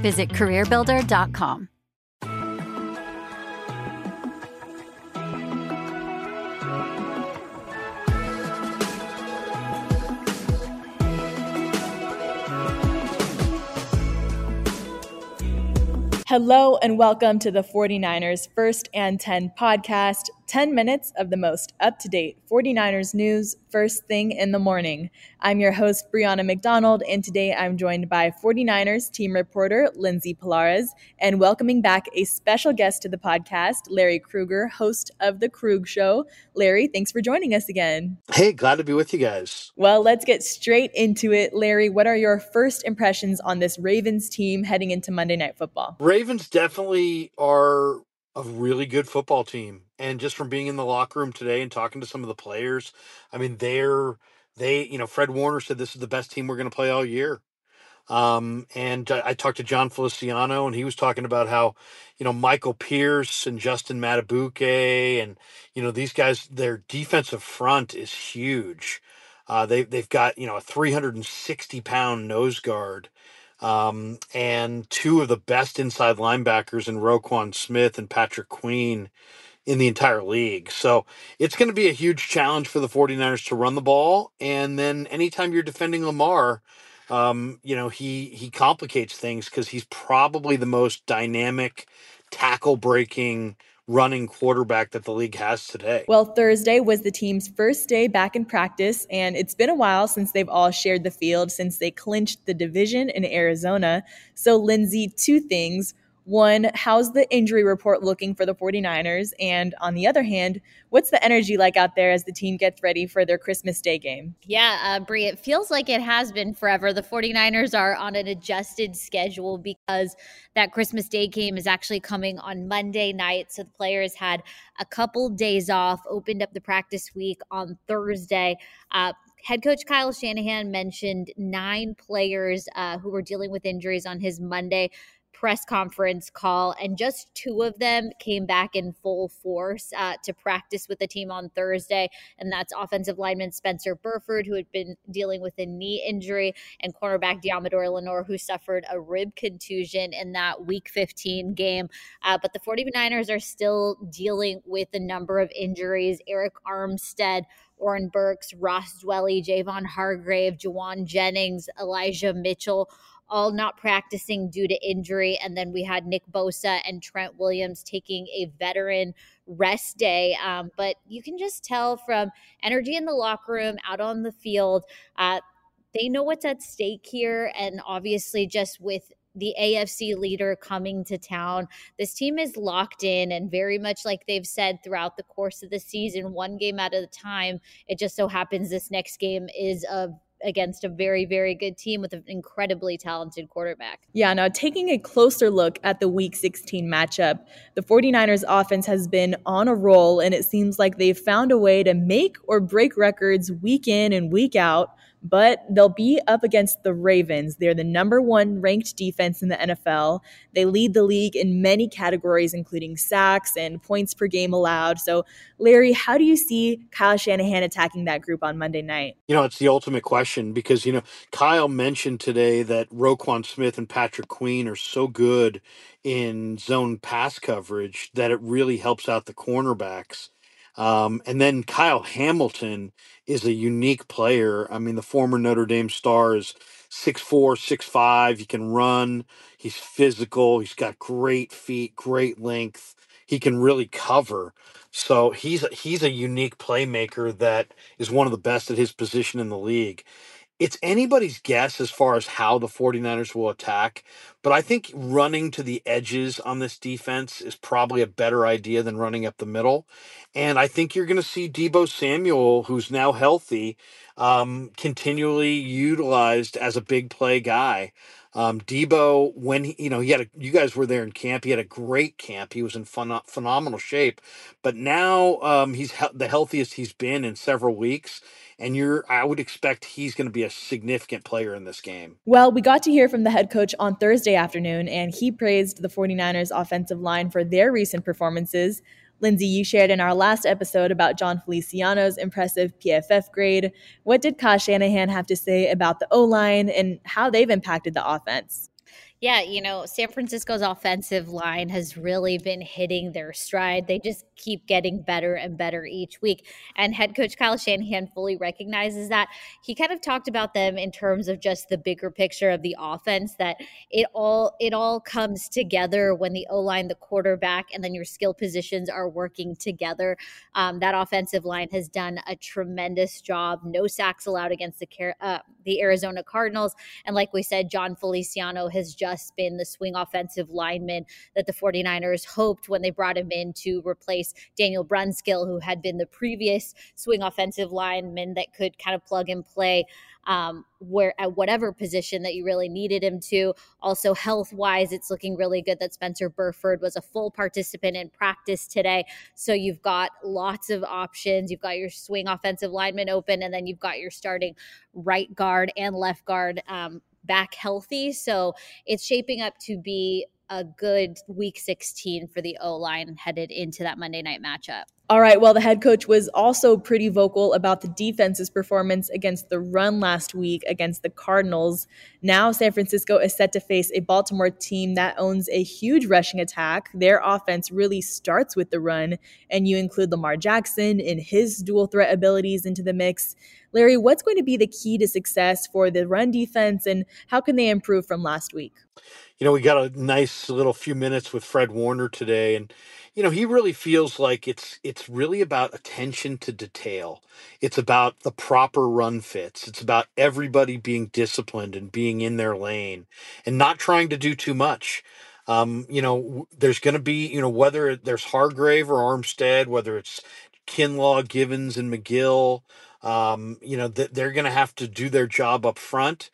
Visit CareerBuilder.com. Hello and welcome to the 49ers First and 10 podcast. 10 minutes of the most up to date 49ers news first thing in the morning. I'm your host, Brianna McDonald, and today I'm joined by 49ers team reporter Lindsay Pelas and welcoming back a special guest to the podcast, Larry Krueger, host of The Krug Show. Larry, thanks for joining us again. Hey, glad to be with you guys. Well, let's get straight into it. Larry, what are your first impressions on this Ravens team heading into Monday Night Football? Ravens definitely are a really good football team. And just from being in the locker room today and talking to some of the players, I mean, they're, they, you know, Fred Warner said this is the best team we're going to play all year. Um, and I, talked to Jon Feliciano, and he was talking about how, you know, Michael Pierce and Justin Madubuike, and you know these guys, their defensive front is huge. Uh, they they've got you know a 360 pound nose guard, um, and two of the best inside linebackers in Roquan Smith and Patrick Queen in the entire league. So it's going to be a huge challenge for the 49ers to run the ball. And then anytime you're defending Lamar, um, you know, he he complicates things because he's probably the most dynamic tackle breaking running quarterback that the league has today. Well, Thursday was the team's first day back in practice, and it's been a while since they've all shared the field since they clinched the division in Arizona. So, Lindsay, two things. One, how's the injury report looking for the 49ers? And on the other hand, what's the energy like out there as the team gets ready for their Christmas Day game? Yeah, uh, Brie, it feels like it has been forever. The 49ers are on an adjusted schedule because that Christmas Day game is actually coming on Monday night. So the players had a couple days off, opened up the practice week on Thursday. Uh, head coach Kyle Shanahan mentioned nine players uh, who were dealing with injuries on his Monday press conference call, and just two of them came back in full force uh, to practice with the team on Thursday. And that's offensive lineman Spencer Burford, who had been dealing with a knee injury, and cornerback Deommodo Lenoir, who suffered a rib contusion in that week 15 game. Uh, but the 49ers are still dealing with a number of injuries. Arik Armstead, Oren Burks, Ross Dwelley, Javon Hargrave, Jauan Jennings, Elijah Mitchell all not practicing due to injury. And then we had Nick Bosa and Trent Williams taking a veteran rest day. Um, but you can just tell from energy in the locker room, out on the field, uh, they know what's at stake here. And obviously, just with the AFC leader coming to town. This team is locked in and very much like they've said throughout the course of the season, one game at a time. It just so happens this next game is a against a very, very good team with an incredibly talented quarterback. Yeah, now taking a closer look at the week 16 matchup, the 49ers offense has been on a roll, and it seems like they've found a way to make or break records week in and week out but they'll be up against the Ravens. They're the number one ranked defense in the NFL. They lead the league in many categories, including sacks and points per game allowed. So, Larry, how do you see Kyle Shanahan attacking that group on Monday night? You know, it's the ultimate question because, you know, Kyle mentioned today that Roquan Smith and Patrick Queen are so good in zone pass coverage that it really helps out the cornerbacks. Um, and then Kyle Hamilton is a unique player. I mean, the former Notre Dame star is six four, six five. He can run. He's physical. He's got great feet, great length. He can really cover. So he's he's a unique playmaker that is one of the best at his position in the league it's anybody's guess as far as how the 49ers will attack, but I think running to the edges on this defense is probably a better idea than running up the middle. And I think you're going to see Deebo Samuel, who's now healthy, um, continually utilized as a big play guy. Um, Deebo, when he, you know, he had a, you guys were there in camp. He had a great camp. He was in phen- phenomenal shape, but now um, he's he- the healthiest he's been in several weeks and you're I would expect he's going to be a significant player in this game. Well, we got to hear from the head coach on Thursday afternoon and he praised the 49ers offensive line for their recent performances. Lindsay, you shared in our last episode about Jon Feliciano's impressive PFF grade. What did Kyle Shanahan have to say about the O line and how they've impacted the offense? Yeah, you know, San Francisco's offensive line has really been hitting their stride. They just keep getting better and better each week. And head coach Kyle Shanahan fully recognizes that. He kind of talked about them in terms of just the bigger picture of the offense that it all it all comes together when the O-line, the quarterback, and then your skill positions are working together. Um, that offensive line has done a tremendous job. No sacks allowed against the uh, the Arizona Cardinals. And like we said, Jon Feliciano has just just been the swing offensive lineman that the 49ers hoped when they brought him in to replace Daniel Brunskill, who had been the previous swing offensive lineman that could kind of plug and play um, where at whatever position that you really needed him to. Also, health wise, it's looking really good that Spencer Burford was a full participant in practice today. So you've got lots of options. You've got your swing offensive lineman open, and then you've got your starting right guard and left guard um, back healthy. So it's shaping up to be a good week 16 for the O line headed into that Monday night matchup. All right. Well, the head coach was also pretty vocal about the defense's performance against the run last week against the Cardinals. Now, San Francisco is set to face a Baltimore team that owns a huge rushing attack. Their offense really starts with the run, and you include Lamar Jackson and his dual threat abilities into the mix. Larry, what's going to be the key to success for the run defense, and how can they improve from last week? You know, we got a nice little few minutes with Fred Warner today, and you know he really feels like it's it's really about attention to detail. It's about the proper run fits. It's about everybody being disciplined and being in their lane and not trying to do too much. Um, you know there's going to be you know whether there's hargrave or armstead whether it's kinlaw givens and mcgill um, you know they're going to have to do their job up front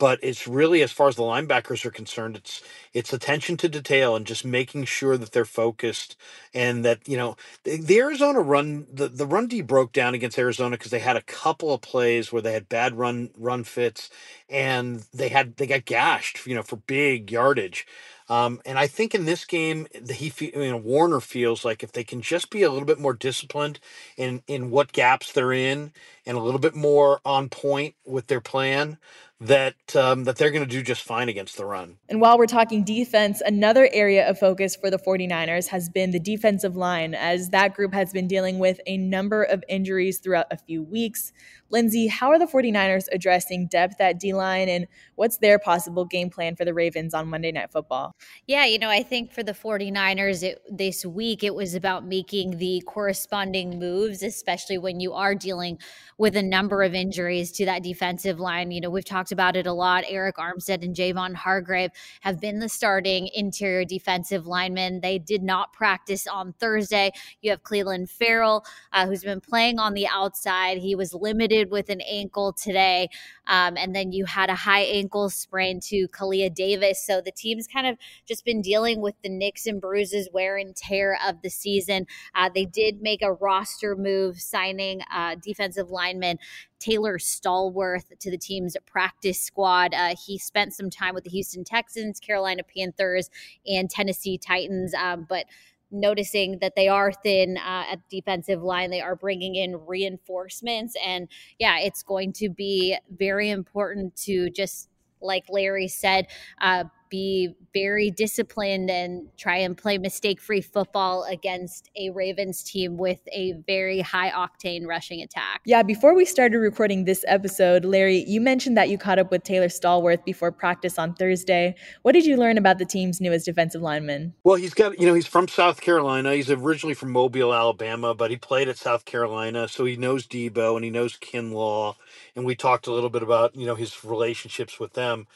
but it's really as far as the linebackers are concerned it's it's attention to detail and just making sure that they're focused and that you know the, the arizona run the, the run d broke down against arizona because they had a couple of plays where they had bad run run fits and they had they got gashed you know for big yardage. Um, and I think in this game, the, he you know Warner feels like if they can just be a little bit more disciplined in in what gaps they're in, and a little bit more on point with their plan, that um, that they're going to do just fine against the run. And while we're talking defense, another area of focus for the 49ers has been the defensive line, as that group has been dealing with a number of injuries throughout a few weeks. Lindsay, how are the 49ers addressing depth at D line and what's their possible game plan for the Ravens on Monday Night Football? Yeah, you know, I think for the 49ers it, this week, it was about making the corresponding moves, especially when you are dealing with a number of injuries to that defensive line. You know, we've talked about it a lot. Arik Armstead and Javon Hargrave have been the starting interior defensive linemen. They did not practice on Thursday. You have Clelin Ferrell, uh, who's been playing on the outside. He was limited with an ankle today. Um, and then you had a high ankle sprain to Kalia Davis. So the team's kind of just been dealing with the nicks and bruises, wear and tear of the season. Uh, they did make a roster move, signing uh, defensive lineman Taylor Stallworth to the team's practice squad. Uh, he spent some time with the Houston Texans, Carolina Panthers, and Tennessee Titans, um, but noticing that they are thin uh, at defensive line. They are bringing in reinforcements. And yeah, it's going to be very important to just, like Larry said, uh, be very disciplined and try and play mistake free football against a Ravens team with a very high octane rushing attack. Yeah, before we started recording this episode, Larry, you mentioned that you caught up with Taylor Stallworth before practice on Thursday. What did you learn about the team's newest defensive lineman? Well, he's got, you know, he's from South Carolina. He's originally from Mobile, Alabama, but he played at South Carolina, so he knows Deebo and he knows Kinlaw. And we talked a little bit about, you know, his relationships with them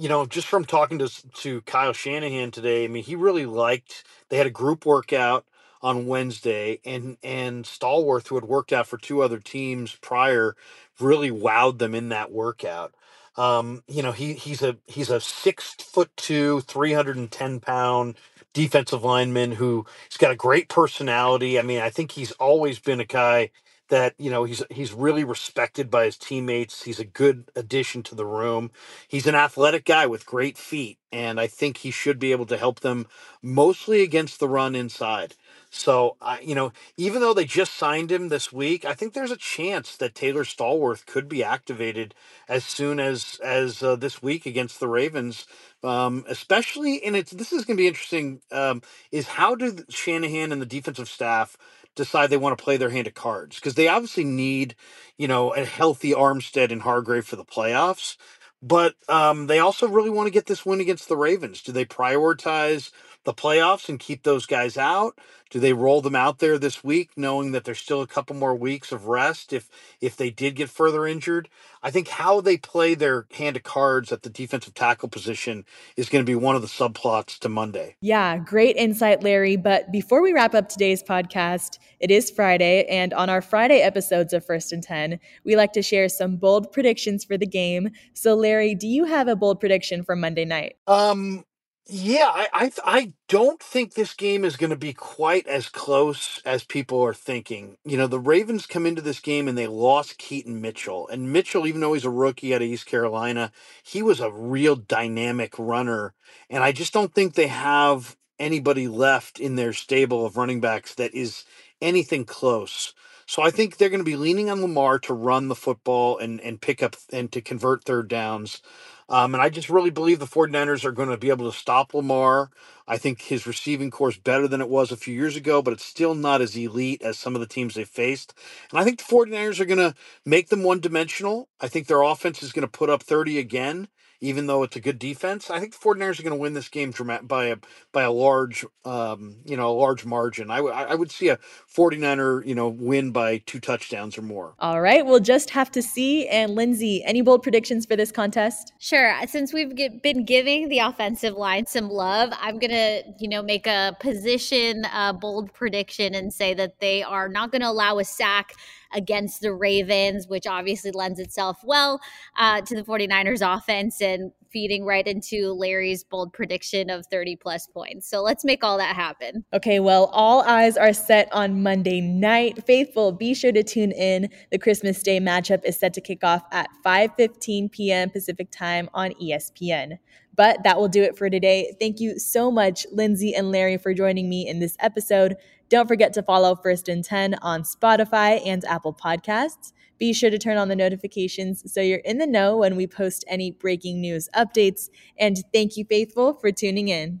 you know, just from talking to to Kyle Shanahan today, I mean, he really liked. They had a group workout on Wednesday, and and Stallworth, who had worked out for two other teams prior, really wowed them in that workout. Um, you know, he he's a he's a six foot two, three hundred and ten pound defensive lineman who he's got a great personality. I mean, I think he's always been a guy that you know he's he's really respected by his teammates. He's a good addition to the room. He's an athletic guy with great feet, and I think he should be able to help them mostly against the run inside. So, I you know, even though they just signed him this week, I think there's a chance that Taylor Stallworth could be activated as soon as as uh, this week against the Ravens. Um, especially, and it's this is going to be interesting. Um, is how do Shanahan and the defensive staff decide they want to play their hand of cards because they obviously need, you know, a healthy Armstead and Hargrave for the playoffs. But um, they also really want to get this win against the Ravens. Do they prioritize the playoffs and keep those guys out? Do they roll them out there this week, knowing that there's still a couple more weeks of rest if if they did get further injured? I think how they play their hand of cards at the defensive tackle position is going to be one of the subplots to Monday. Yeah, great insight, Larry. But before we wrap up today's podcast, it is Friday, and on our Friday episodes of First and Ten, we like to share some bold predictions for the game. So, Larry, do you have a bold prediction for Monday night? Um, yeah, I, I I don't think this game is going to be quite as close as people are thinking. You know, the Ravens come into this game and they lost Keaton Mitchell, and Mitchell, even though he's a rookie out of East Carolina, he was a real dynamic runner, and I just don't think they have anybody left in their stable of running backs that is anything close. So I think they're going to be leaning on Lamar to run the football and and pick up and to convert third downs. Um, and I just really believe the 49ers are going to be able to stop Lamar. I think his receiving corps is better than it was a few years ago, but it's still not as elite as some of the teams they faced. And I think the 49ers are going to make them one dimensional. I think their offense is going to put up 30 again even though it's a good defense. I think the 49ers are going to win this game by a by a large um, you know, a large margin. I, w- I would see a 49er, you know, win by two touchdowns or more. All right, we'll just have to see. And Lindsay, any bold predictions for this contest? Sure. Since we've been giving the offensive line some love, I'm going to, you know, make a position uh, bold prediction and say that they are not going to allow a sack against the Ravens, which obviously lends itself well uh, to the 49ers offense and feeding right into Larry's bold prediction of 30 plus points. So let's make all that happen. Okay, well, all eyes are set on Monday night. Faithful, be sure to tune in. The Christmas Day matchup is set to kick off at 5:15 p.m. Pacific time on ESPN. But that will do it for today. Thank you so much, Lindsay and Larry, for joining me in this episode. Don't forget to follow First and 10 on Spotify and Apple Podcasts. Be sure to turn on the notifications so you're in the know when we post any breaking news updates. And thank you, Faithful, for tuning in.